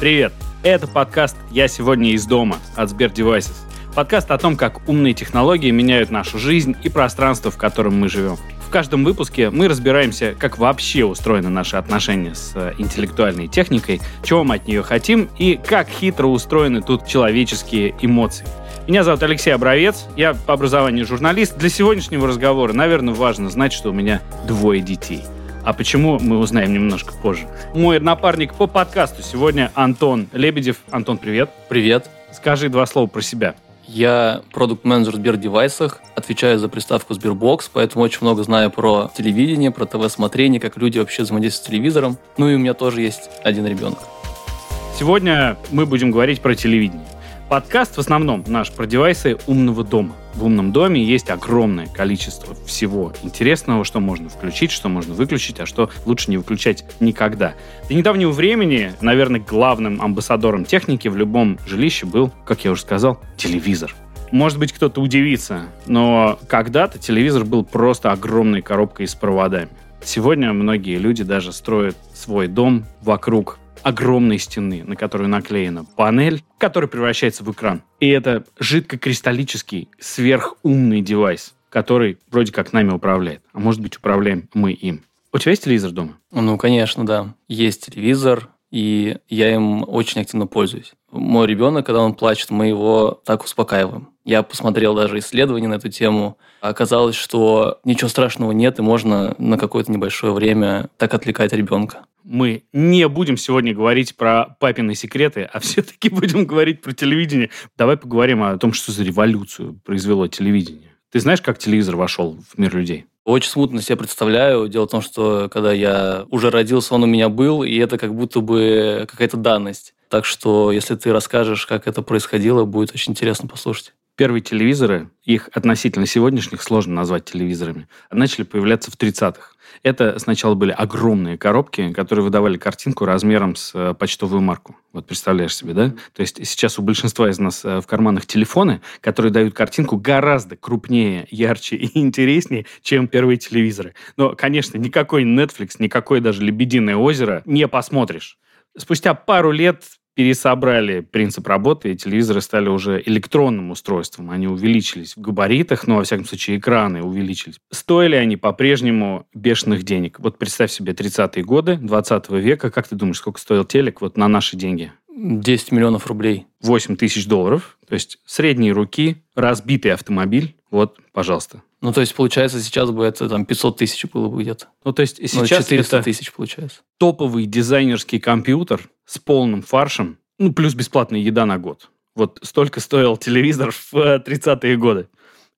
Привет! Это подкаст «Я сегодня из дома» от Сбер Devices. Подкаст о том, как умные технологии меняют нашу жизнь и пространство, в котором мы живем. В каждом выпуске мы разбираемся, как вообще устроены наши отношения с э, интеллектуальной техникой, чего мы от нее хотим и как хитро устроены тут человеческие эмоции. Меня зовут Алексей Обровец, я по образованию журналист. Для сегодняшнего разговора, наверное, важно знать, что у меня двое детей – а почему, мы узнаем немножко позже. Мой напарник по подкасту сегодня Антон Лебедев. Антон, привет. Привет. Скажи два слова про себя. Я продукт-менеджер в Сбердевайсах, отвечаю за приставку Сбербокс, поэтому очень много знаю про телевидение, про ТВ-смотрение, как люди вообще взаимодействуют с телевизором. Ну и у меня тоже есть один ребенок. Сегодня мы будем говорить про телевидение. Подкаст в основном наш про девайсы умного дома. В умном доме есть огромное количество всего интересного, что можно включить, что можно выключить, а что лучше не выключать никогда. До недавнего времени, наверное, главным амбассадором техники в любом жилище был, как я уже сказал, телевизор. Может быть, кто-то удивится, но когда-то телевизор был просто огромной коробкой с проводами. Сегодня многие люди даже строят свой дом вокруг огромной стены, на которую наклеена панель, которая превращается в экран. И это жидкокристаллический сверхумный девайс, который вроде как нами управляет. А может быть, управляем мы им. У тебя есть телевизор дома? Ну, конечно, да. Есть телевизор, и я им очень активно пользуюсь. Мой ребенок, когда он плачет, мы его так успокаиваем. Я посмотрел даже исследования на эту тему. Оказалось, что ничего страшного нет, и можно на какое-то небольшое время так отвлекать ребенка. Мы не будем сегодня говорить про папины секреты, а все-таки будем говорить про телевидение. Давай поговорим о том, что за революцию произвело телевидение. Ты знаешь, как телевизор вошел в мир людей? Очень смутно себе представляю. Дело в том, что когда я уже родился, он у меня был, и это как будто бы какая-то данность. Так что, если ты расскажешь, как это происходило, будет очень интересно послушать. Первые телевизоры, их относительно сегодняшних сложно назвать телевизорами, начали появляться в 30-х. Это сначала были огромные коробки, которые выдавали картинку размером с э, почтовую марку. Вот представляешь себе, да? То есть сейчас у большинства из нас э, в карманах телефоны, которые дают картинку гораздо крупнее, ярче и интереснее, чем первые телевизоры. Но, конечно, никакой Netflix, никакой даже «Лебединое озеро» не посмотришь. Спустя пару лет пересобрали принцип работы, и телевизоры стали уже электронным устройством. Они увеличились в габаритах, но, во всяком случае, экраны увеличились. Стоили они по-прежнему бешеных денег. Вот представь себе 30-е годы 20 века. Как ты думаешь, сколько стоил телек вот на наши деньги? 10 миллионов рублей. 8 тысяч долларов. То есть средние руки, разбитый автомобиль. Вот, пожалуйста. Ну, то есть, получается, сейчас бы это там 500 тысяч было бы где-то. Ну, то есть, сейчас ну, 400 это тысяч получается. Топовый дизайнерский компьютер с полным фаршем, ну, плюс бесплатная еда на год. Вот столько стоил телевизор в 30-е годы.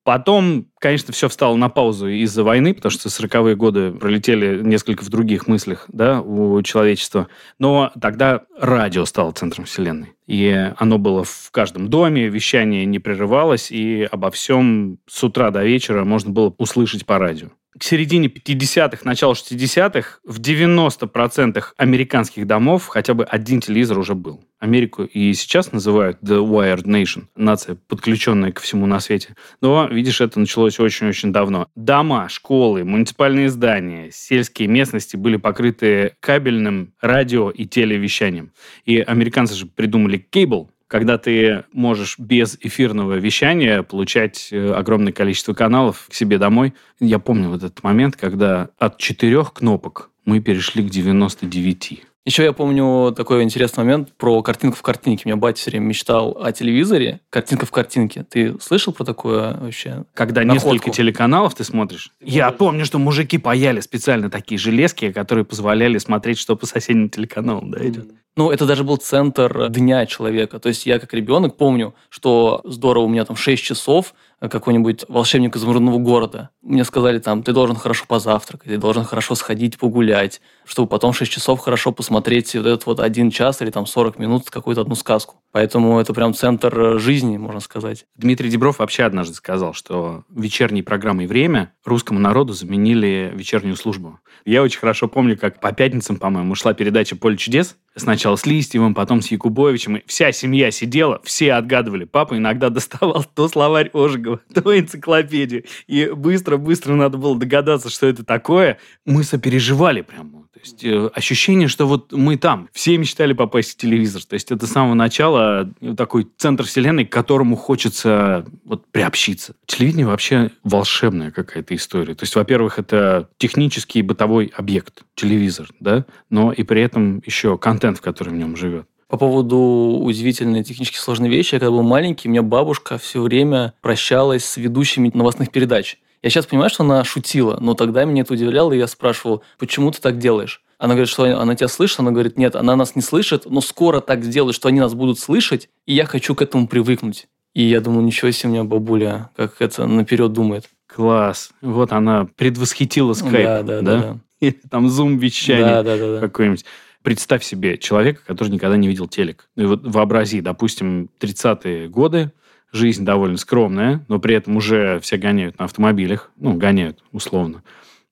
Потом, конечно, все встало на паузу из-за войны, потому что 40-е годы пролетели несколько в других мыслях да, у человечества. Но тогда радио стало центром вселенной. И оно было в каждом доме, вещание не прерывалось, и обо всем с утра до вечера можно было услышать по радио к середине 50-х, начало 60-х в 90% американских домов хотя бы один телевизор уже был. Америку и сейчас называют The Wired Nation, нация, подключенная ко всему на свете. Но, видишь, это началось очень-очень давно. Дома, школы, муниципальные здания, сельские местности были покрыты кабельным радио и телевещанием. И американцы же придумали кейбл, когда ты можешь без эфирного вещания получать э, огромное количество каналов к себе домой. Я помню вот этот момент, когда от четырех кнопок мы перешли к 99. Еще я помню такой интересный момент про картинку в картинке. У меня батя все время мечтал о телевизоре. Картинка в картинке. Ты слышал про такое вообще? Когда находку? несколько телеканалов ты смотришь? Я помню, что мужики паяли специально такие железки, которые позволяли смотреть, что по соседним телеканалам да, идет. Ну, это даже был центр дня человека. То есть я как ребенок помню, что здорово, у меня там 6 часов, какой-нибудь волшебник изумрудного города. Мне сказали там, ты должен хорошо позавтракать, ты должен хорошо сходить погулять, чтобы потом 6 часов хорошо посмотреть вот этот вот один час или там 40 минут какую-то одну сказку. Поэтому это прям центр жизни, можно сказать. Дмитрий Дебров вообще однажды сказал, что вечерней программой «Время» русскому народу заменили вечернюю службу. Я очень хорошо помню, как по пятницам, по-моему, шла передача «Поле чудес», Сначала с Листьевым, потом с Якубовичем. И вся семья сидела, все отгадывали. Папа иногда доставал то словарь Ожегова, то энциклопедию. И быстро-быстро надо было догадаться, что это такое. Мы сопереживали прямо. То есть э, ощущение, что вот мы там. Все мечтали попасть в телевизор. То есть это с самого начала э, такой центр вселенной, к которому хочется вот приобщиться. Телевидение вообще волшебная какая-то история. То есть, во-первых, это технический бытовой объект, телевизор, да, но и при этом еще контент, в котором в нем живет. По поводу удивительной технически сложной вещи, я когда был маленький, у меня бабушка все время прощалась с ведущими новостных передач. Я сейчас понимаю, что она шутила, но тогда меня это удивляло, и я спрашивал, почему ты так делаешь? Она говорит, что она тебя слышит, она говорит, нет, она нас не слышит, но скоро так сделает, что они нас будут слышать, и я хочу к этому привыкнуть. И я думаю, ничего себе у меня бабуля, как это наперед думает. Класс. Вот она предвосхитила скайп, да? да, да? да. Или там зум-вещание да, да, да, да. какое-нибудь. Представь себе человека, который никогда не видел телек. И вот вообрази, допустим, 30-е годы, жизнь довольно скромная, но при этом уже все гоняют на автомобилях, ну, гоняют условно.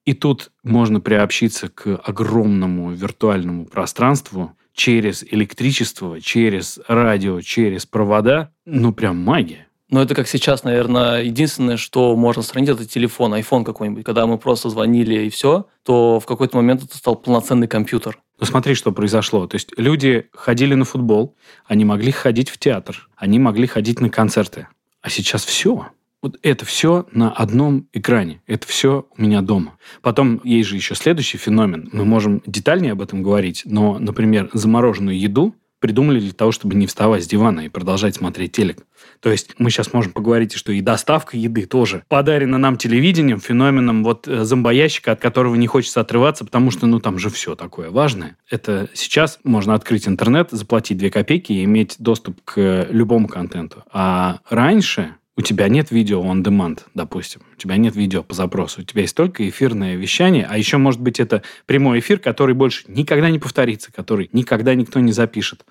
И тут можно приобщиться к огромному виртуальному пространству через электричество, через радио, через провода. Ну, прям магия. Но это как сейчас, наверное, единственное, что можно сравнить, это телефон, iPhone какой-нибудь. Когда мы просто звонили и все, то в какой-то момент это стал полноценный компьютер. Ну смотри, что произошло. То есть люди ходили на футбол, они могли ходить в театр, они могли ходить на концерты. А сейчас все. Вот это все на одном экране. Это все у меня дома. Потом есть же еще следующий феномен. Мы можем детальнее об этом говорить, но, например, замороженную еду придумали для того, чтобы не вставать с дивана и продолжать смотреть телек. То есть мы сейчас можем поговорить, что и доставка еды тоже подарена нам телевидением, феноменом вот э, зомбоящика, от которого не хочется отрываться, потому что, ну, там же все такое важное. Это сейчас можно открыть интернет, заплатить 2 копейки и иметь доступ к любому контенту. А раньше у тебя нет видео on demand, допустим, у тебя нет видео по запросу, у тебя есть только эфирное вещание, а еще, может быть, это прямой эфир, который больше никогда не повторится, который никогда никто не запишет.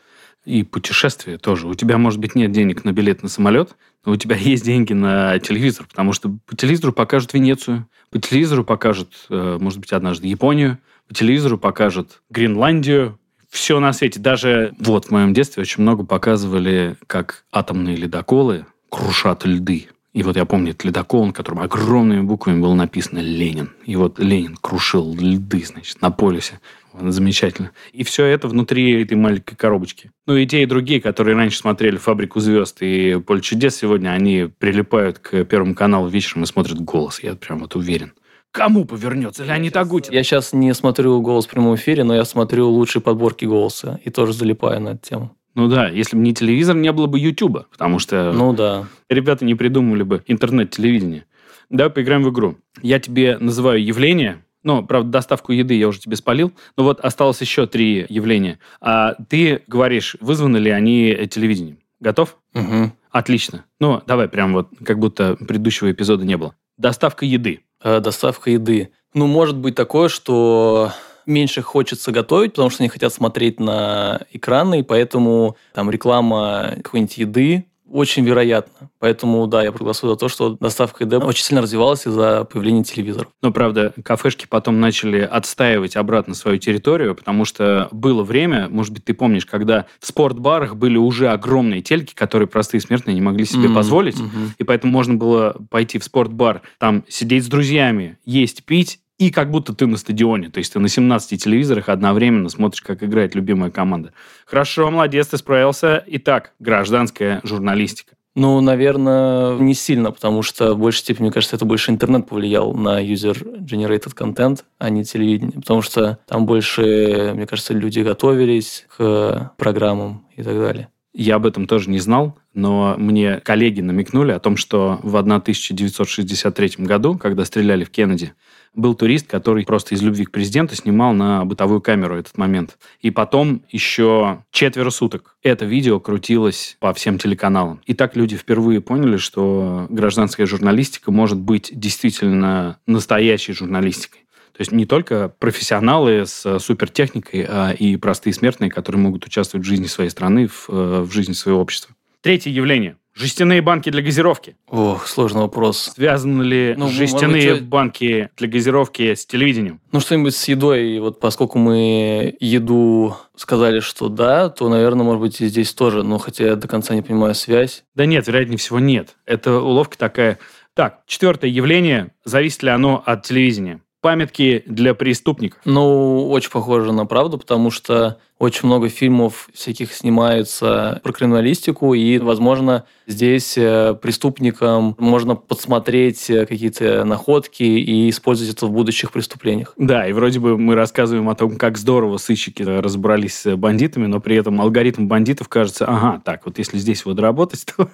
И путешествие тоже. У тебя, может быть, нет денег на билет на самолет, но у тебя есть деньги на телевизор, потому что по телевизору покажут Венецию, по телевизору покажут, э, может быть, однажды Японию, по телевизору покажут Гренландию, все на свете. Даже вот в моем детстве очень много показывали, как атомные ледоколы крушат льды. И вот я помню ледокол, на котором огромными буквами было написано «Ленин». И вот Ленин крушил льды, значит, на полюсе. Замечательно. И все это внутри этой маленькой коробочки. Ну и те, и другие, которые раньше смотрели «Фабрику звезд» и «Поле чудес», сегодня они прилипают к Первому каналу вечером и смотрят «Голос». Я прям вот уверен. Кому повернется? Леонид Агутин. Я сейчас не смотрю «Голос» в прямом эфире, но я смотрю лучшие подборки «Голоса» и тоже залипаю на эту тему. Ну да, если бы не телевизор, не было бы Ютуба, потому что ну, да. ребята не придумали бы интернет-телевидение. Давай поиграем в игру. Я тебе называю явление, ну, правда, доставку еды я уже тебе спалил, но вот осталось еще три явления. А ты говоришь, вызваны ли они телевидением. Готов? Угу. Отлично. Ну, давай прям вот, как будто предыдущего эпизода не было. Доставка еды. Э, доставка еды. Ну, может быть такое, что меньше хочется готовить, потому что они хотят смотреть на экраны, и поэтому там реклама какой-нибудь еды очень вероятно. Поэтому, да, я проголосую за то, что доставка еды очень сильно развивалась из-за появления телевизоров. Но, правда, кафешки потом начали отстаивать обратно свою территорию, потому что было время, может быть, ты помнишь, когда в спортбарах были уже огромные тельки, которые простые смертные не могли себе mm-hmm. позволить, mm-hmm. и поэтому можно было пойти в спортбар, там сидеть с друзьями, есть, пить, и как будто ты на стадионе. То есть ты на 17 телевизорах одновременно смотришь, как играет любимая команда. Хорошо, молодец, ты справился. Итак, гражданская журналистика. Ну, наверное, не сильно, потому что в большей степени, мне кажется, это больше интернет повлиял на user-generated content, а не телевидение. Потому что там больше, мне кажется, люди готовились к программам и так далее. Я об этом тоже не знал, но мне коллеги намекнули о том, что в 1963 году, когда стреляли в Кеннеди, был турист, который просто из любви к президенту снимал на бытовую камеру этот момент. И потом еще четверо суток это видео крутилось по всем телеканалам. И так люди впервые поняли, что гражданская журналистика может быть действительно настоящей журналистикой. То есть не только профессионалы с супертехникой, а и простые смертные, которые могут участвовать в жизни своей страны, в, э, в жизни своего общества. Третье явление. Жестяные банки для газировки. Ох, сложный вопрос. Связаны ли ну, жестяные быть, банки для газировки с телевидением? Ну, что-нибудь с едой. И вот поскольку мы еду сказали, что да, то, наверное, может быть, и здесь тоже. Но хотя я до конца не понимаю связь. Да нет, вероятнее всего нет. Это уловка такая. Так, четвертое явление. Зависит ли оно от телевидения? Памятки для преступников. Ну, очень похоже на правду, потому что очень много фильмов всяких снимаются про криминалистику, и, возможно, здесь э, преступникам можно подсмотреть э, какие-то находки и использовать это в будущих преступлениях. Да, и вроде бы мы рассказываем о том, как здорово сыщики разобрались с бандитами, но при этом алгоритм бандитов кажется, ага, так, вот если здесь вот работать, то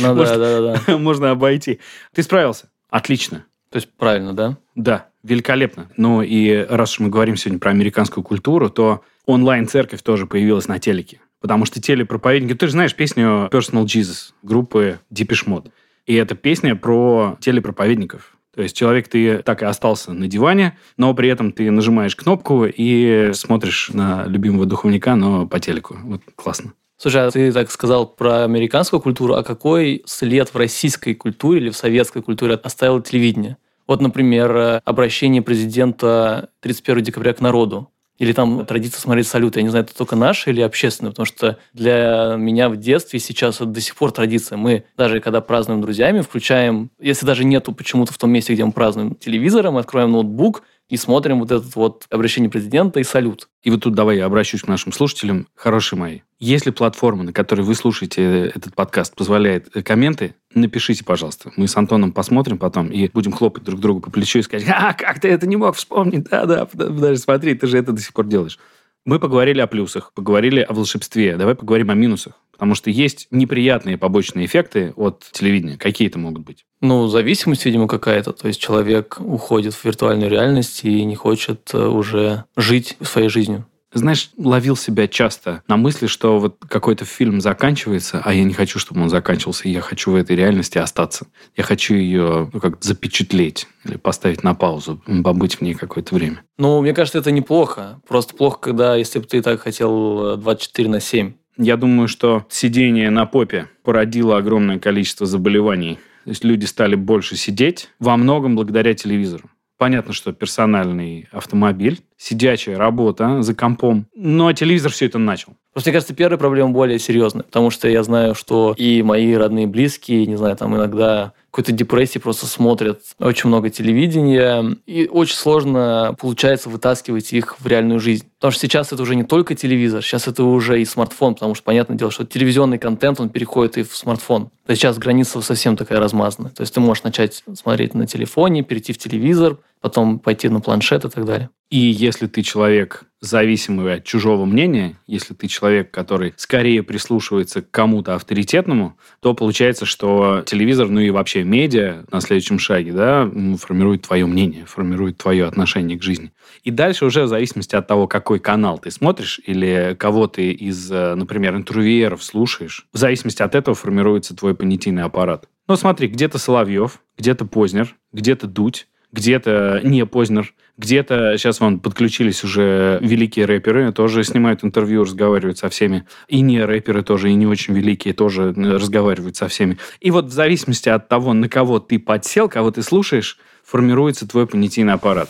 ну, можно обойти. Ты справился. Отлично. То есть правильно, да? Да, великолепно. Ну и раз уж мы говорим сегодня про американскую культуру, то онлайн-церковь тоже появилась на телеке. Потому что телепроповедники... Ты же знаешь песню Personal Jesus группы Deepish Mode. И это песня про телепроповедников. То есть человек, ты так и остался на диване, но при этом ты нажимаешь кнопку и смотришь на любимого духовника, но по телеку. Вот классно. Слушай, а ты так сказал про американскую культуру, а какой след в российской культуре или в советской культуре оставило телевидение? Вот, например, обращение президента 31 декабря к народу. Или там традиция смотреть салют. Я не знаю, это только наша или общественная, потому что для меня в детстве сейчас это до сих пор традиция. Мы даже когда празднуем друзьями, включаем, если даже нету почему-то в том месте, где мы празднуем телевизором, откроем ноутбук, и смотрим вот этот вот обращение президента и салют. И вот тут давай я обращусь к нашим слушателям. Хорошие мои, если платформа, на которой вы слушаете этот подкаст, позволяет комменты, напишите, пожалуйста. Мы с Антоном посмотрим потом и будем хлопать друг другу по плечу и сказать, а, как ты это не мог вспомнить? Да-да, даже смотри, ты же это до сих пор делаешь. Мы поговорили о плюсах, поговорили о волшебстве. Давай поговорим о минусах. Потому что есть неприятные побочные эффекты от телевидения. Какие это могут быть? Ну, зависимость, видимо, какая-то. То есть человек уходит в виртуальную реальность и не хочет э, уже жить своей жизнью. Знаешь, ловил себя часто на мысли, что вот какой-то фильм заканчивается, а я не хочу, чтобы он заканчивался, я хочу в этой реальности остаться. Я хочу ее ну, как запечатлеть или поставить на паузу, побыть в ней какое-то время. Ну, мне кажется, это неплохо. Просто плохо, когда, если бы ты так хотел 24 на 7. Я думаю, что сидение на попе породило огромное количество заболеваний. То есть люди стали больше сидеть во многом благодаря телевизору. Понятно, что персональный автомобиль, сидячая работа за компом, но телевизор все это начал. Просто, мне кажется, первая проблема более серьезная, потому что я знаю, что и мои родные близкие, не знаю, там иногда какой-то депрессии просто смотрят очень много телевидения, и очень сложно получается вытаскивать их в реальную жизнь. Потому что сейчас это уже не только телевизор, сейчас это уже и смартфон, потому что понятное дело, что телевизионный контент, он переходит и в смартфон. То есть сейчас граница совсем такая размазанная. То есть ты можешь начать смотреть на телефоне, перейти в телевизор, потом пойти на планшет и так далее. И если ты человек, зависимый от чужого мнения, если ты человек, который скорее прислушивается к кому-то авторитетному, то получается, что телевизор, ну и вообще медиа на следующем шаге, да, формирует твое мнение, формирует твое отношение к жизни. И дальше уже в зависимости от того, какой канал ты смотришь или кого ты из, э, например, интервьюеров слушаешь, в зависимости от этого формируется твой понятийный аппарат. Ну смотри, где-то Соловьев, где-то Познер, где-то Дудь, где-то не Познер, где-то сейчас вон подключились уже великие рэперы, тоже снимают интервью, разговаривают со всеми. И не рэперы тоже, и не очень великие тоже разговаривают со всеми. И вот в зависимости от того, на кого ты подсел, кого ты слушаешь, формируется твой понятийный аппарат.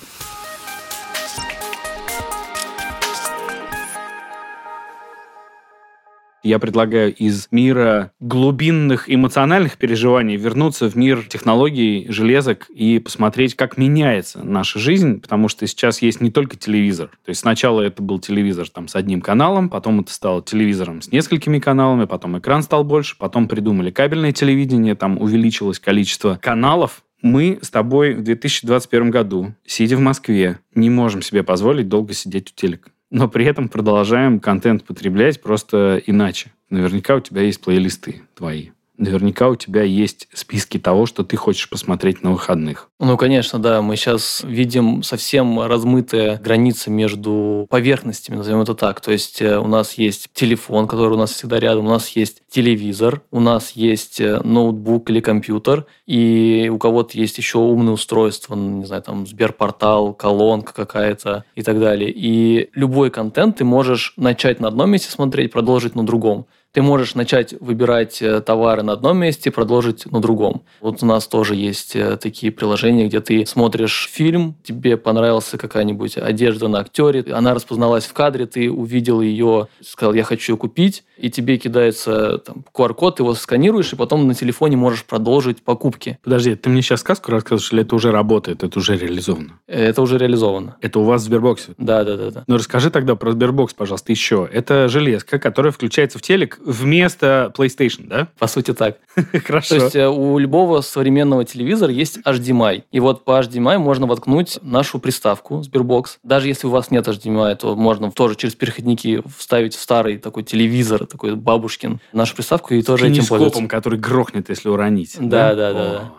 Я предлагаю из мира глубинных эмоциональных переживаний вернуться в мир технологий, железок и посмотреть, как меняется наша жизнь, потому что сейчас есть не только телевизор. То есть сначала это был телевизор там, с одним каналом, потом это стало телевизором с несколькими каналами, потом экран стал больше, потом придумали кабельное телевидение, там увеличилось количество каналов, мы с тобой в 2021 году, сидя в Москве, не можем себе позволить долго сидеть у телека но при этом продолжаем контент потреблять просто иначе. Наверняка у тебя есть плейлисты твои. Наверняка у тебя есть списки того, что ты хочешь посмотреть на выходных. Ну, конечно, да. Мы сейчас видим совсем размытые границы между поверхностями, назовем это так. То есть э, у нас есть телефон, который у нас всегда рядом, у нас есть телевизор, у нас есть э, ноутбук или компьютер, и у кого-то есть еще умное устройство, ну, не знаю, там Сберпортал, колонка какая-то и так далее. И любой контент ты можешь начать на одном месте смотреть, продолжить на другом. Ты можешь начать выбирать э, товары на одном месте, продолжить на другом. Вот у нас тоже есть э, такие приложения, где ты смотришь фильм, тебе понравилась какая-нибудь одежда на актере, она распозналась в кадре, ты увидел ее, сказал, я хочу ее купить, и тебе кидается там, QR-код, ты его сканируешь, и потом на телефоне можешь продолжить покупки. Подожди, ты мне сейчас сказку рассказываешь, или это уже работает, это уже реализовано? Это уже реализовано. Это у вас в Сбербоксе? Да, да, да. да. Ну, расскажи тогда про Сбербокс, пожалуйста, еще. Это железка, которая включается в телек вместо PlayStation, да? По сути так. Хорошо. То есть э, у любого современного телевизора есть HDMI. И вот по HDMI можно воткнуть нашу приставку Sberbox. Даже если у вас нет HDMI, то можно тоже через переходники вставить в старый такой телевизор, такой бабушкин, нашу приставку и тоже этим пользоваться. который грохнет, если уронить. Да, да, да. да.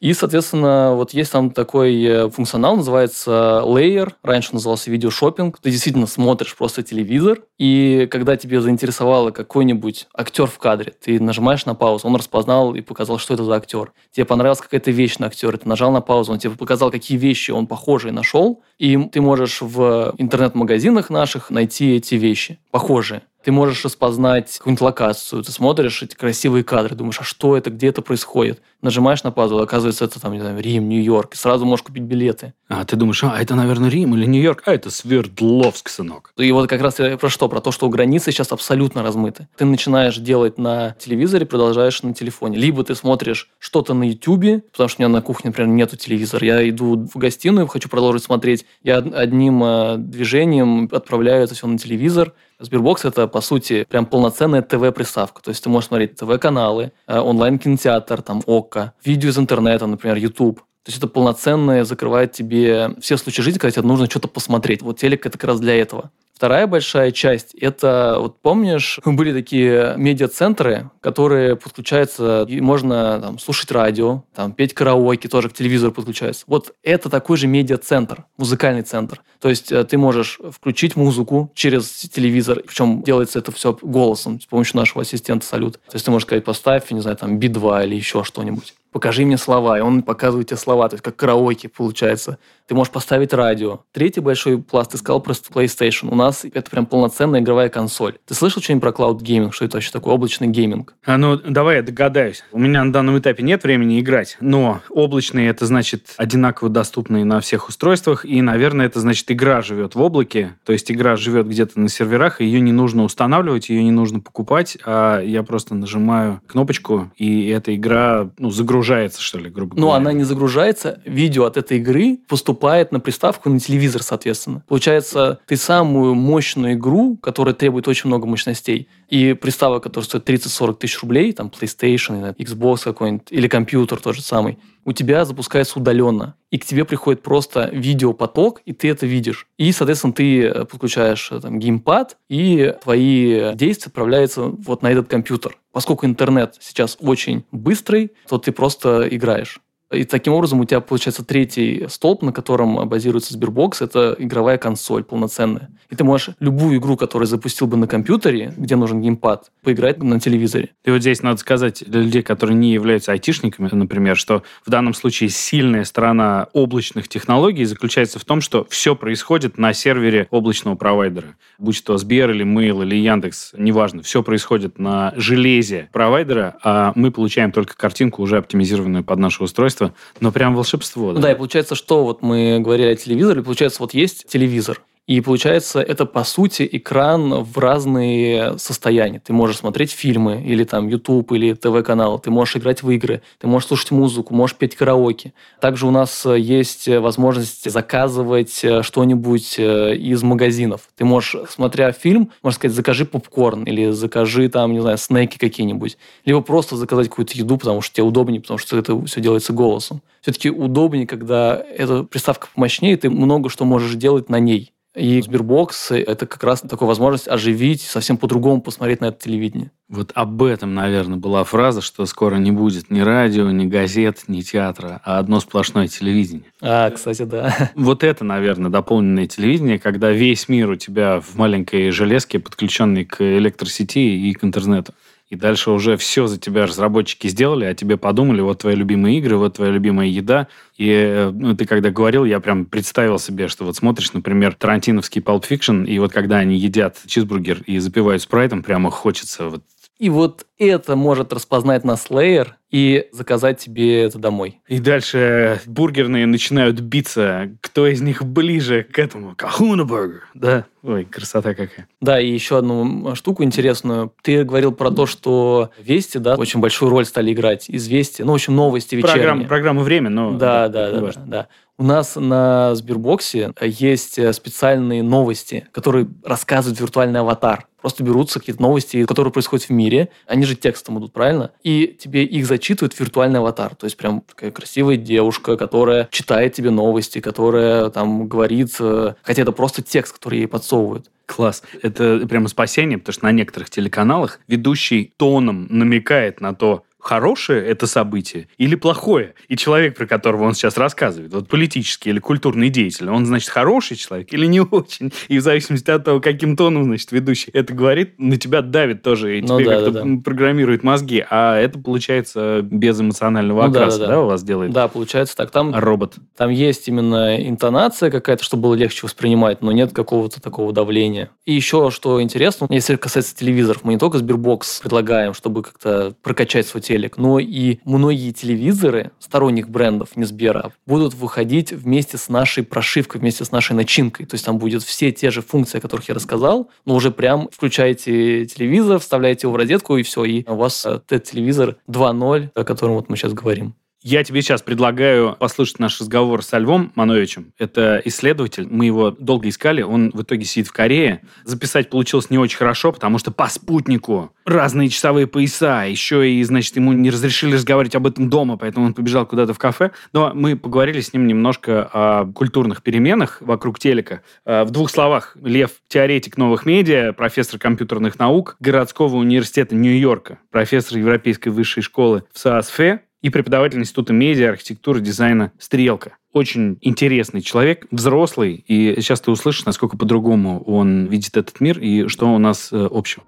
И, соответственно, вот есть там такой э, функционал, называется Layer. Раньше назывался видеошопинг. Ты действительно смотришь просто телевизор, и когда тебе заинтересовало какой-нибудь актер в кадре, ты нажимаешь на паузу, он распознал и показал, что это за актер. Тебе понравилась какая-то вещь на актере, ты нажал на паузу, он тебе показал, какие вещи он похожие нашел, и ты можешь в интернет-магазинах наших найти эти вещи похожие. Ты можешь распознать какую-нибудь локацию, ты смотришь эти красивые кадры, думаешь, а что это, где это происходит? Нажимаешь на пазл, оказывается, это там, не знаю, Рим, Нью-Йорк, и сразу можешь купить билеты. А ты думаешь, а, это, наверное, Рим или Нью-Йорк, а это Свердловск, сынок. И вот как раз я про что? Про то, что границы сейчас абсолютно размыты. Ты начинаешь делать на телевизоре, продолжаешь на телефоне. Либо ты смотришь что-то на Ютубе, потому что у меня на кухне, например, нету телевизора. Я иду в гостиную, хочу продолжить смотреть. Я одним э, движением отправляю это все на телевизор, Сбербокс это, по сути, прям полноценная ТВ-приставка. То есть ты можешь смотреть ТВ-каналы, э, онлайн-кинотеатр, там, ОККО, видео из интернета, например, YouTube. То есть это полноценное закрывает тебе все случаи жизни, когда тебе нужно что-то посмотреть. Вот телек это как раз для этого. Вторая большая часть – это, вот помнишь, были такие медиа-центры, которые подключаются, и можно там, слушать радио, там, петь караоке, тоже к телевизору подключаются. Вот это такой же медиа-центр, музыкальный центр. То есть э, ты можешь включить музыку через телевизор, причем делается это все голосом с помощью нашего ассистента «Салют». То есть ты можешь сказать «поставь», не знаю, там, Би-2 или еще что-нибудь покажи мне слова, и он показывает тебе слова, то есть как караоке получается. Ты можешь поставить радио. Третий большой пласт, ты сказал про PlayStation. У нас это прям полноценная игровая консоль. Ты слышал что-нибудь про Cloud Gaming? Что это вообще такое облачный гейминг? А, ну, давай я догадаюсь. У меня на данном этапе нет времени играть, но облачный это значит одинаково доступный на всех устройствах, и, наверное, это значит игра живет в облаке, то есть игра живет где-то на серверах, и ее не нужно устанавливать, ее не нужно покупать, а я просто нажимаю кнопочку, и эта игра ну, загружается, что ли, грубо говоря. Ну, она не загружается, видео от этой игры поступает на приставку, на телевизор, соответственно. Получается, ты самую мощную игру, которая требует очень много мощностей, и приставка, которая стоит 30-40 тысяч рублей, там PlayStation, Xbox какой-нибудь, или компьютер тот же самый, у тебя запускается удаленно. И к тебе приходит просто видеопоток, и ты это видишь. И, соответственно, ты подключаешь э, там, геймпад, и твои действия отправляются вот на этот компьютер. Поскольку интернет сейчас очень быстрый, то ты просто играешь. И таким образом у тебя получается третий столб, на котором базируется Sberbox, это игровая консоль полноценная. И ты можешь любую игру, которую запустил бы на компьютере, где нужен геймпад, поиграть на телевизоре. И вот здесь надо сказать для людей, которые не являются айтишниками, например, что в данном случае сильная сторона облачных технологий заключается в том, что все происходит на сервере облачного провайдера. Будь то Сбер или Mail или Яндекс, неважно, все происходит на железе провайдера, а мы получаем только картинку, уже оптимизированную под наше устройство, но прям волшебство. Да? да, и получается, что вот мы говорили о телевизоре, получается, вот есть телевизор, и получается, это по сути экран в разные состояния. Ты можешь смотреть фильмы, или там YouTube, или ТВ-канал, ты можешь играть в игры, ты можешь слушать музыку, можешь петь караоке. Также у нас есть возможность заказывать э, что-нибудь э, из магазинов. Ты можешь, смотря фильм, можно сказать, закажи попкорн, или закажи там, не знаю, снеки какие-нибудь. Либо просто заказать какую-то еду, потому что тебе удобнее, потому что это все делается голосом. Все-таки удобнее, когда эта приставка помощнее, ты много что можешь делать на ней. И Сбербокс – это как раз такая возможность оживить, совсем по-другому посмотреть на это телевидение. Вот об этом, наверное, была фраза, что скоро не будет ни радио, ни газет, ни театра, а одно сплошное телевидение. А, кстати, да. Вот это, наверное, дополненное телевидение, когда весь мир у тебя в маленькой железке, подключенный к электросети и к интернету и дальше уже все за тебя разработчики сделали, а тебе подумали, вот твои любимые игры, вот твоя любимая еда. И ну, ты когда говорил, я прям представил себе, что вот смотришь, например, тарантиновский Pulp Fiction, и вот когда они едят чизбургер и запивают спрайтом, прямо хочется вот И вот это может распознать на Slayer и заказать тебе это домой. И дальше бургерные начинают биться, кто из них ближе к этому. Кахуна бургер, да? Ой, красота какая. Да, и еще одну штуку интересную. Ты говорил про то, что Вести, да, очень большую роль стали играть. Известия, ну, в общем, новости вечерние. Программа, программа «Время», но... Да, да, да, да, да. У нас на Сбербоксе есть специальные новости, которые рассказывает виртуальный аватар. Просто берутся какие-то новости, которые происходят в мире, они же текстом идут, правильно? И тебе их зачитывает виртуальный аватар. То есть прям такая красивая девушка, которая читает тебе новости, которая там говорит, э, хотя это просто текст, который ей подсовывают. Класс. Это прямо спасение, потому что на некоторых телеканалах ведущий тоном намекает на то, хорошее это событие или плохое. И человек, про которого он сейчас рассказывает, вот политический или культурный деятель, он, значит, хороший человек или не очень. И в зависимости от того, каким тоном, значит, ведущий это говорит, на тебя давит тоже, и ну, тебе да, как-то да, да. программирует мозги. А это, получается, без эмоционального ну, окраса, да, да, да, у вас делает? Да, получается так. Там, Робот. Там есть именно интонация какая-то, чтобы было легче воспринимать, но нет какого-то такого давления. И еще, что интересно, если касается телевизоров, мы не только Сбербокс предлагаем, чтобы как-то прокачать свой телек, но и многие телевизоры сторонних брендов, не Сбера, будут выходить вместе с нашей прошивкой, вместе с нашей начинкой. То есть там будет все те же функции, о которых я рассказал, но уже прям включаете телевизор, вставляете его в розетку, и все, и у вас TED-телевизор 2.0, о котором вот мы сейчас говорим. Я тебе сейчас предлагаю послушать наш разговор со Львом Мановичем. Это исследователь. Мы его долго искали. Он в итоге сидит в Корее. Записать получилось не очень хорошо, потому что по спутнику разные часовые пояса. Еще и, значит, ему не разрешили разговаривать об этом дома, поэтому он побежал куда-то в кафе. Но мы поговорили с ним немножко о культурных переменах вокруг телека. Э, в двух словах. Лев – теоретик новых медиа, профессор компьютерных наук городского университета Нью-Йорка, профессор Европейской высшей школы в САСФе, и преподаватель Института медиа, архитектуры, дизайна «Стрелка». Очень интересный человек, взрослый, и сейчас ты услышишь, насколько по-другому он видит этот мир и что у нас э, общего.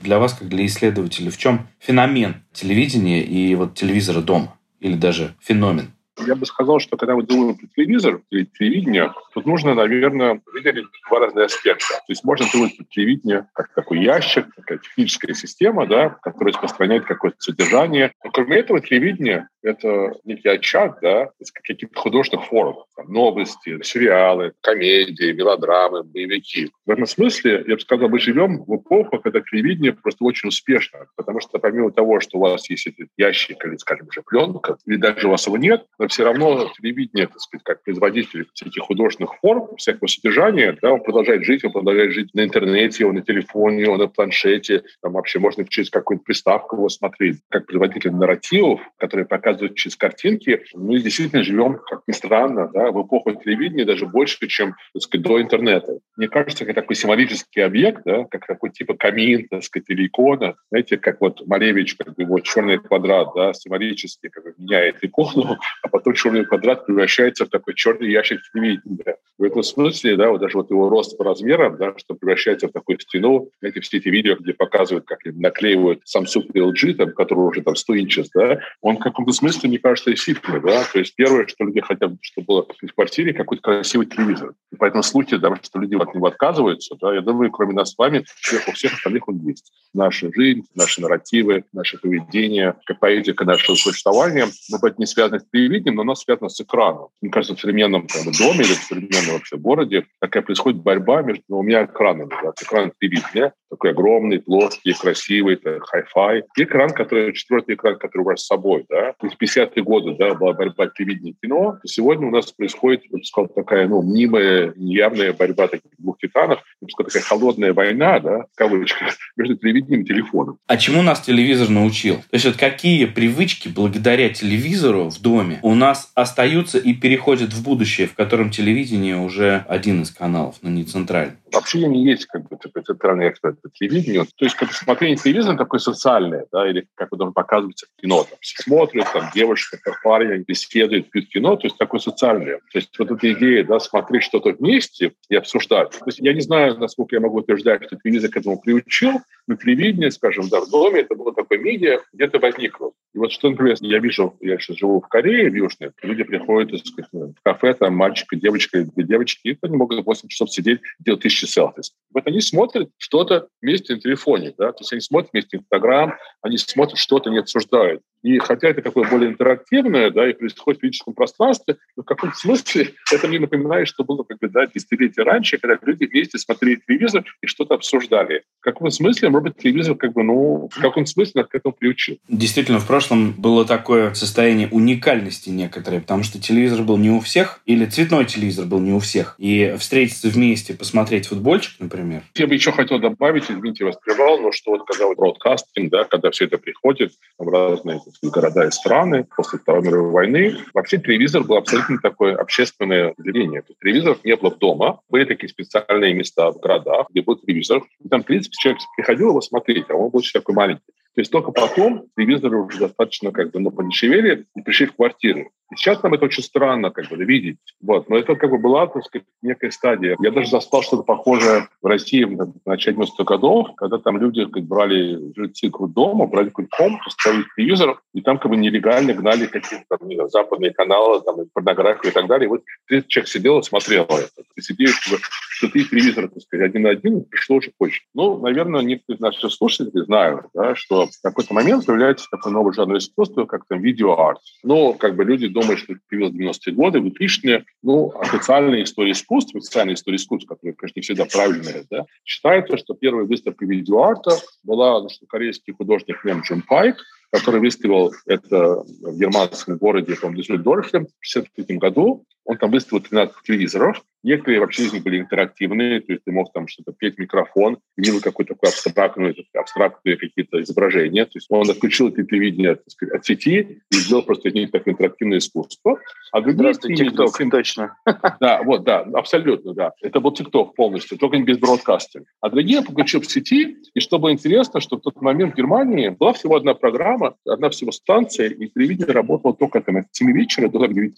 Для вас, как для исследователя, в чем феномен телевидения и вот телевизора дома? Или даже феномен? Я бы сказал, что когда мы думаем про телевизор или телевидение, тут нужно, наверное, выделить два разных аспекта. То есть можно думать про телевидение как такой ящик, такая техническая система, да, которая распространяет какое-то содержание. Но кроме этого, телевидение — это некий очаг да, каких-то художественных форм. Там, новости, сериалы, комедии, мелодрамы, боевики. В этом смысле, я бы сказал, мы живем в эпоху, когда телевидение просто очень успешно. Потому что помимо того, что у вас есть этот ящик или, скажем, уже пленка, или даже у вас его нет, но все равно телевидение, так сказать, как производитель этих художественных форм, всякого содержания, да, он продолжает жить, он продолжает жить на интернете, он на телефоне, он на планшете, там вообще можно через какую-нибудь приставку его смотреть. Как производитель нарративов, которые показывают через картинки, мы действительно живем, как ни странно, да, в эпоху телевидения даже больше, чем так сказать, до интернета. Мне кажется, как такой символический объект, да, как такой типа камин, так сказать, или икона, знаете, как вот Малевич, как бы его черный квадрат, да, символически как бы меняет икону, а потом потом черный квадрат превращается в такой черный ящик телевидения. В этом смысле, да, вот даже вот его рост по размерам, да, что превращается в такую стену, эти все эти видео, где показывают, как наклеивают Samsung и LG, там, который уже там 100 инчес, да, он в каком-то смысле, мне кажется, эффективный, да, то есть первое, что люди хотят, чтобы было в квартире какой-то красивый телевизор. И по этому случаю, да, что люди от него отказываются, да, я думаю, кроме нас с вами, у всех остальных он есть. Наша жизнь, наши нарративы, наше поведение, поэтика нашего существования, но это не связано с телевидением, но оно связано с экраном. Мне кажется, в современном там, доме или в современном вообще городе такая происходит борьба между двумя экранами. Да? Экран телевидения, такой огромный, плоский, красивый, хай-фай, и экран, который, четвертый экран, который у вас с собой. Да? В 50-е годы да, была борьба телевидения и кино. Сегодня у нас происходит, я бы сказал, такая ну, мнимая, неявная борьба таких двух титанов, я бы сказал, такая холодная война, да, в кавычках, между телевидением и телефоном. А чему нас телевизор научил? То есть вот какие привычки благодаря телевизору в доме у нас остаются и переходят в будущее, в котором телевидение уже один из каналов, но не центральный. Вообще я не есть как бы такой центральный эксперт по телевидению. То есть как смотрение телевизора такое социальное, да, или как бы должен показываться в кино. Там смотрят, там девушка, как парень беседуют, пьют кино, то есть такое социальное. То есть вот эта идея, да, смотреть что-то вместе и обсуждать. То есть я не знаю, насколько я могу утверждать, что телевизор к этому приучил, но телевидение, скажем, да, в доме это было такое медиа, где-то возникло. И вот что, например, я вижу, я сейчас живу в Корее, Южной, люди приходят сказать, в кафе, там мальчик и девочка, две девочки, и они могут 8 часов сидеть, делать тысячи селфи. Вот они смотрят что-то вместе на телефоне, да, то есть они смотрят вместе Инстаграм, они смотрят что-то, не обсуждают. И хотя это такое более интерактивное, да, и происходит в физическом пространстве, но в каком-то смысле это мне напоминает, что было как бы, да, десятилетия раньше, когда люди вместе смотрели телевизор и что-то обсуждали. В каком смысле, может быть, телевизор как бы, ну, в каком смысле нас к этому приучил. Действительно, в прошлом было такое состояние уникальности некоторые, потому что телевизор был не у всех, или цветной телевизор был не у всех. И встретиться вместе, посмотреть футбольчик, например. Я бы еще хотел добавить, извините, вас прервал, но что вот когда вот бродкастинг, да, когда все это приходит, там разные города и страны после Второй мировой войны. Вообще телевизор был абсолютно такое общественное явление. То есть телевизоров не было дома. Были такие специальные места в городах, где был телевизор. И там 30 человек приходил его смотреть, а он был очень такой маленький. То есть только потом телевизоры уже достаточно как бы ну, подешевели и пришли в квартиры. И сейчас нам это очень странно как бы видеть. Вот. Но это как бы была, так сказать, некая стадия. Я даже застал что-то похожее в России в начале 90-х годов, когда там люди как, брали жильцы дома, брали какую-то комнату, ставили телевизор, и там как бы нелегально гнали какие-то там, западные каналы, там, порнографию и так далее. И вот 30 человек сидел и смотрел это. И сидели, как бы, что ты телевизор, так сказать, один на один, пришло уже позже. Ну, наверное, некоторые из наших слушателей знают, да, что в какой-то момент появляется такой новый жанр искусства, как там видеоарт. Ну, как бы люди думают, что это появилось в 90-е годы, 2000-е. Ну, официальная история искусства, официальная история искусства, которая, конечно, не всегда правильная, да, считается, что первая выставка видеоарта была значит, корейский художник Лем Джун Пайк, который выставил это в германском городе, по-моему, Дюссельдорфе в 1963 году. Он там выставил 13 телевизоров, Некоторые вообще из них были интерактивные, то есть ты мог там что-то петь микрофон, видел какое-то такое абстрактное, абстрактные какие-то изображения. То есть он отключил это телевидение так сказать, от сети и сделал просто из них такое интерактивное искусство. А другие ТикТок, точно. Да, вот, да, абсолютно, да. Это был ТикТок полностью, только не без бродкастинга. А другие подключил в сети, и что было интересно, что в тот момент в Германии была всего одна программа, одна всего станция, и телевидение работало только там, от 7 вечера до 9.30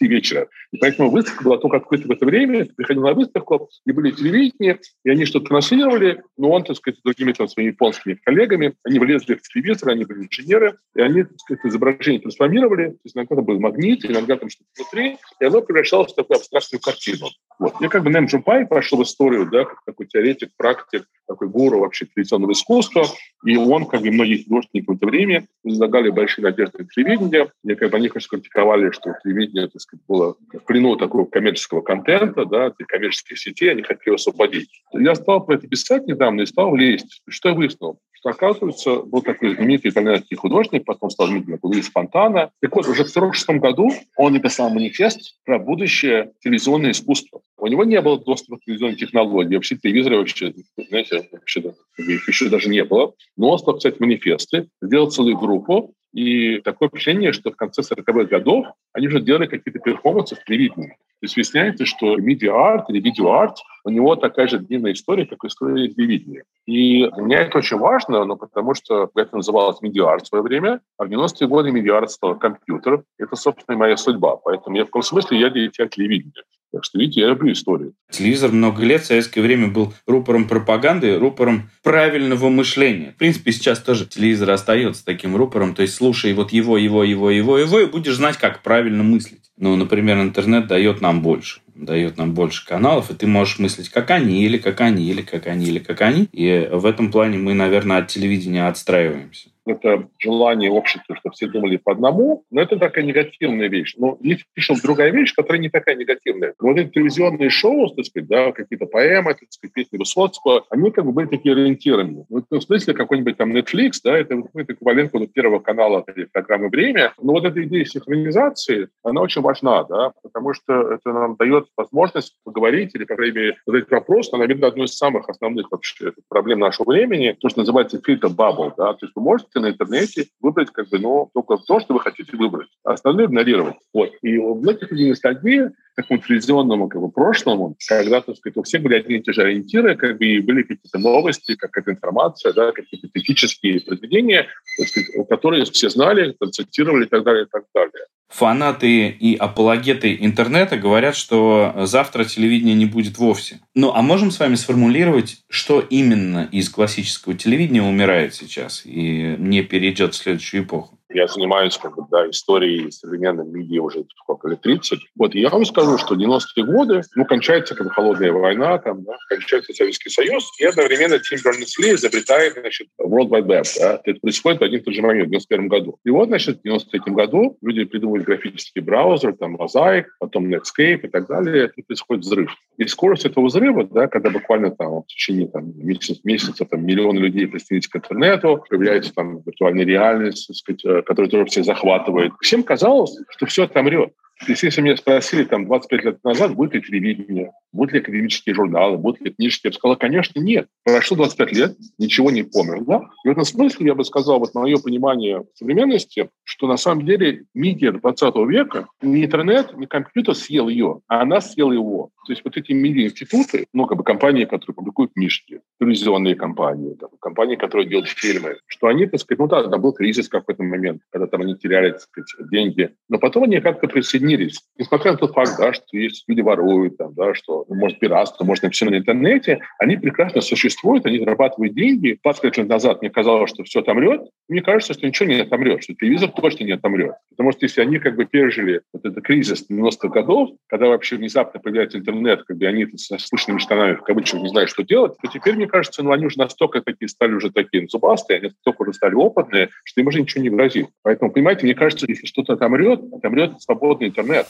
вечера. И поэтому выставка была только открыта в это время, время, приходил на выставку, и были телевидения, и они что-то транслировали, но он, так сказать, с другими там, своими японскими коллегами, они влезли в телевизор, они были инженеры, и они, так сказать, изображение трансформировали, то есть иногда там был магнит, иногда там что-то внутри, и оно превращалось в такую абстрактную картину. Вот. Я как бы Нэм Джумпай пошел в историю, да, как такой теоретик, практик, такой гуру вообще традиционного искусства, и он, как и многие художники в это время, возлагали большие надежды на телевидение, и как бы они, конечно, критиковали, что телевидение, так сказать, было плену такого коммерческого контента, да, коммерческих сетей, они хотели освободить. Я стал про это писать недавно и стал лезть. Что я выяснил? Что, оказывается, был такой знаменитый итальянский художник, потом стал знаменитым Луис Фонтана. Так вот, уже в 1946 году он написал манифест про будущее телевизионное искусство. У него не было доступа к телевизионной технологии. Вообще телевизоры вообще, знаете, вообще, еще даже не было. Но он стал писать манифесты, сделал целую группу, и такое впечатление, что в конце 40-х годов они уже делали какие-то перформансы в телевидении. То есть выясняется, что медиа-арт или видеоарт, у него такая же длинная история, как история телевидения. И для меня это очень важно, но потому что это называлось медиа-арт в свое время, а в 90-е годы медиа-арт стал компьютер. Это, собственно, моя судьба. Поэтому я в каком смысле я дитя телевидения. Так что, видите, я люблю историю. Телевизор много лет в советское время был рупором пропаганды, рупором правильного мышления. В принципе, сейчас тоже телевизор остается таким рупором. То есть слушай вот его, его, его, его, его, и будешь знать, как правильно мыслить. Ну, например, интернет дает нам больше. Дает нам больше каналов, и ты можешь мыслить, как они, или как они, или как они, или как они. И в этом плане мы, наверное, от телевидения отстраиваемся это желание общества, чтобы все думали по одному, но это такая негативная вещь. Но есть еще другая вещь, которая не такая негативная. Вот эти телевизионные шоу, так сказать, да, какие-то поэмы, так сказать, песни Высоцкого, они как бы были такие ориентированные. В этом смысле какой-нибудь там Netflix, да, это какой-то эквивалент вот первого канала программы «Время». Но вот эта идея синхронизации, она очень важна, да, потому что это нам дает возможность поговорить или, по крайней мере, задать вопрос, на, наверное, одной из самых основных вообще проблем нашего времени, то, что называется фильтр bubble, да, то есть вы можете на интернете выбрать как бы, ну, только то, что вы хотите выбрать, а остальное игнорировать. Вот. И в этих 11 дней такому телевизионному как бы, прошлому, когда, так сказать, у всех были одни и те же ориентиры, как бы, и были какие-то новости, какая-то информация, да, какие-то критические произведения, сказать, которые все знали, цитировали и так далее, и так далее. Фанаты и апологеты интернета говорят, что завтра телевидения не будет вовсе. Ну, а можем с вами сформулировать, что именно из классического телевидения умирает сейчас и не перейдет в следующую эпоху? Я занимаюсь как бы, да, историей современной медиа уже сколько лет, 30. Вот я вам скажу, что 90-е годы, ну, кончается как бы холодная война, там, да, кончается Советский Союз, и одновременно Тим Бернес-Ли изобретает, значит, World Wide Web. Да. Это происходит в один и тот же момент, в 91 году. И вот, значит, в 93 году люди придумывают графический браузер, там, Mosaic, потом Netscape и так далее, и происходит взрыв. И скорость этого взрыва, да, когда буквально там в течение там, месяца, месяца там, миллионы людей присоединились к интернету, появляется там виртуальная реальность, так сказать, которая тоже всех захватывает. Всем казалось, что все отомрет. То есть, если меня спросили там 25 лет назад, будет ли телевидение, будут ли академические журналы, будут ли книжки, я бы сказал, конечно, нет. Прошло 25 лет, ничего не померло. И в этом смысле я бы сказал, вот мое понимание современности, что на самом деле медиа 20 века, не интернет, не компьютер съел ее, а она съела его. То есть вот эти медиа-институты, ну, как бы компании, которые публикуют книжки, телевизионные компании, там, компании, которые делают фильмы, что они, так сказать, ну да, да, был кризис в какой-то момент, когда там они теряли, так сказать, деньги, но потом они как-то присоединились. Несмотря на тот факт, да, что есть люди воруют, там, да, что ну, может пиратство, можно все на интернете, они прекрасно существуют, они зарабатывают деньги. 25 лет назад мне казалось, что все отомрет. Мне кажется, что ничего не отомрет, что телевизор точно не отомрет. Потому что если они как бы пережили вот этот кризис 90-х годов, когда вообще внезапно появляется интернет, когда они со слышными штанами в кавычках не знают, что делать, то теперь, мне кажется, ну, они уже настолько такие стали уже такие зубастые, они настолько уже стали опытные, что им уже ничего не грозит. Поэтому, понимаете, мне кажется, если что-то отомрет, отомрет свободный интернет.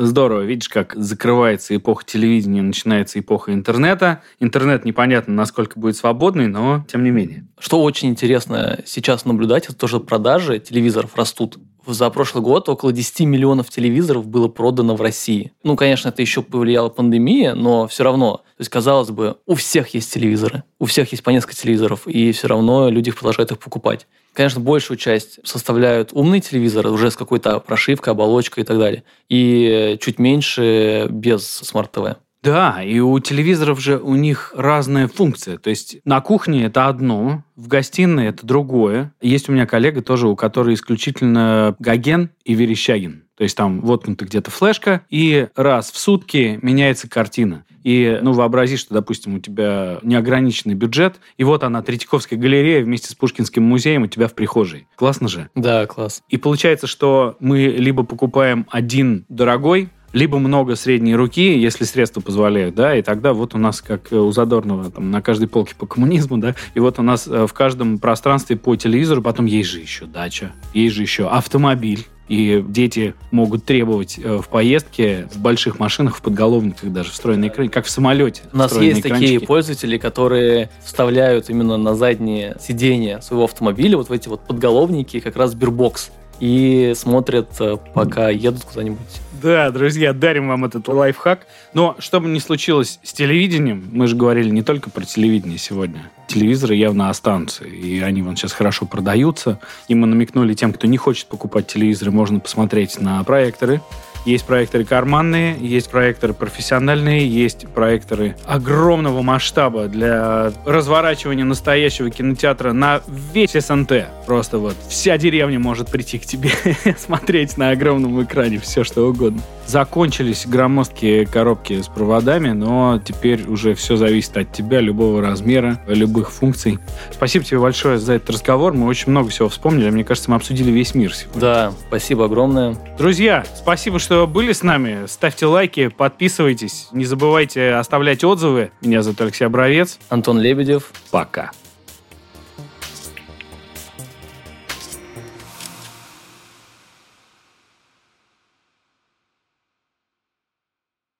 Здорово. Видишь, как закрывается эпоха телевидения, начинается эпоха интернета. Интернет непонятно, насколько будет свободный, но тем не менее. Что очень интересно сейчас наблюдать, это то, что продажи телевизоров растут. За прошлый год около 10 миллионов телевизоров было продано в России. Ну, конечно, это еще повлияла пандемия, но все равно. То есть, казалось бы, у всех есть телевизоры, у всех есть по несколько телевизоров, и все равно люди продолжают их покупать. Конечно, большую часть составляют умные телевизоры, уже с какой-то прошивкой, оболочкой и так далее. И чуть меньше без смарт-ТВ. Да, и у телевизоров же у них разная функция. То есть на кухне это одно, в гостиной это другое. Есть у меня коллега тоже, у которой исключительно Гоген и Верещагин. То есть там воткнута где-то флешка, и раз в сутки меняется картина. И, ну, вообрази, что, допустим, у тебя неограниченный бюджет, и вот она, Третьяковская галерея вместе с Пушкинским музеем у тебя в прихожей. Классно же? Да, класс. И получается, что мы либо покупаем один дорогой, либо много средней руки, если средства позволяют, да, и тогда вот у нас, как у Задорнова, там, на каждой полке по коммунизму, да, и вот у нас э, в каждом пространстве по телевизору, потом есть же еще дача, есть же еще автомобиль, и дети могут требовать э, в поездке в больших машинах, в подголовниках даже встроенный экран, как в самолете. У нас есть такие пользователи, которые вставляют именно на заднее сиденье своего автомобиля вот в эти вот подголовники как раз Сбербокс и смотрят, э, пока едут куда-нибудь. Да, друзья, дарим вам этот лайфхак. Но что бы ни случилось с телевидением, мы же говорили не только про телевидение сегодня. Телевизоры явно останутся, и они вон сейчас хорошо продаются. И мы намекнули тем, кто не хочет покупать телевизоры, можно посмотреть на проекторы есть проекторы карманные, есть проекторы профессиональные, есть проекторы огромного масштаба для разворачивания настоящего кинотеатра на весь СНТ. Просто вот вся деревня может прийти к тебе смотреть на огромном экране все, что угодно. Закончились громоздкие коробки с проводами, но теперь уже все зависит от тебя, любого размера, любых функций. Спасибо тебе большое за этот разговор. Мы очень много всего вспомнили. Мне кажется, мы обсудили весь мир сегодня. Да, спасибо огромное. Друзья, спасибо, что были с нами. Ставьте лайки, подписывайтесь. Не забывайте оставлять отзывы. Меня зовут Алексей Обровец. Антон Лебедев. Пока.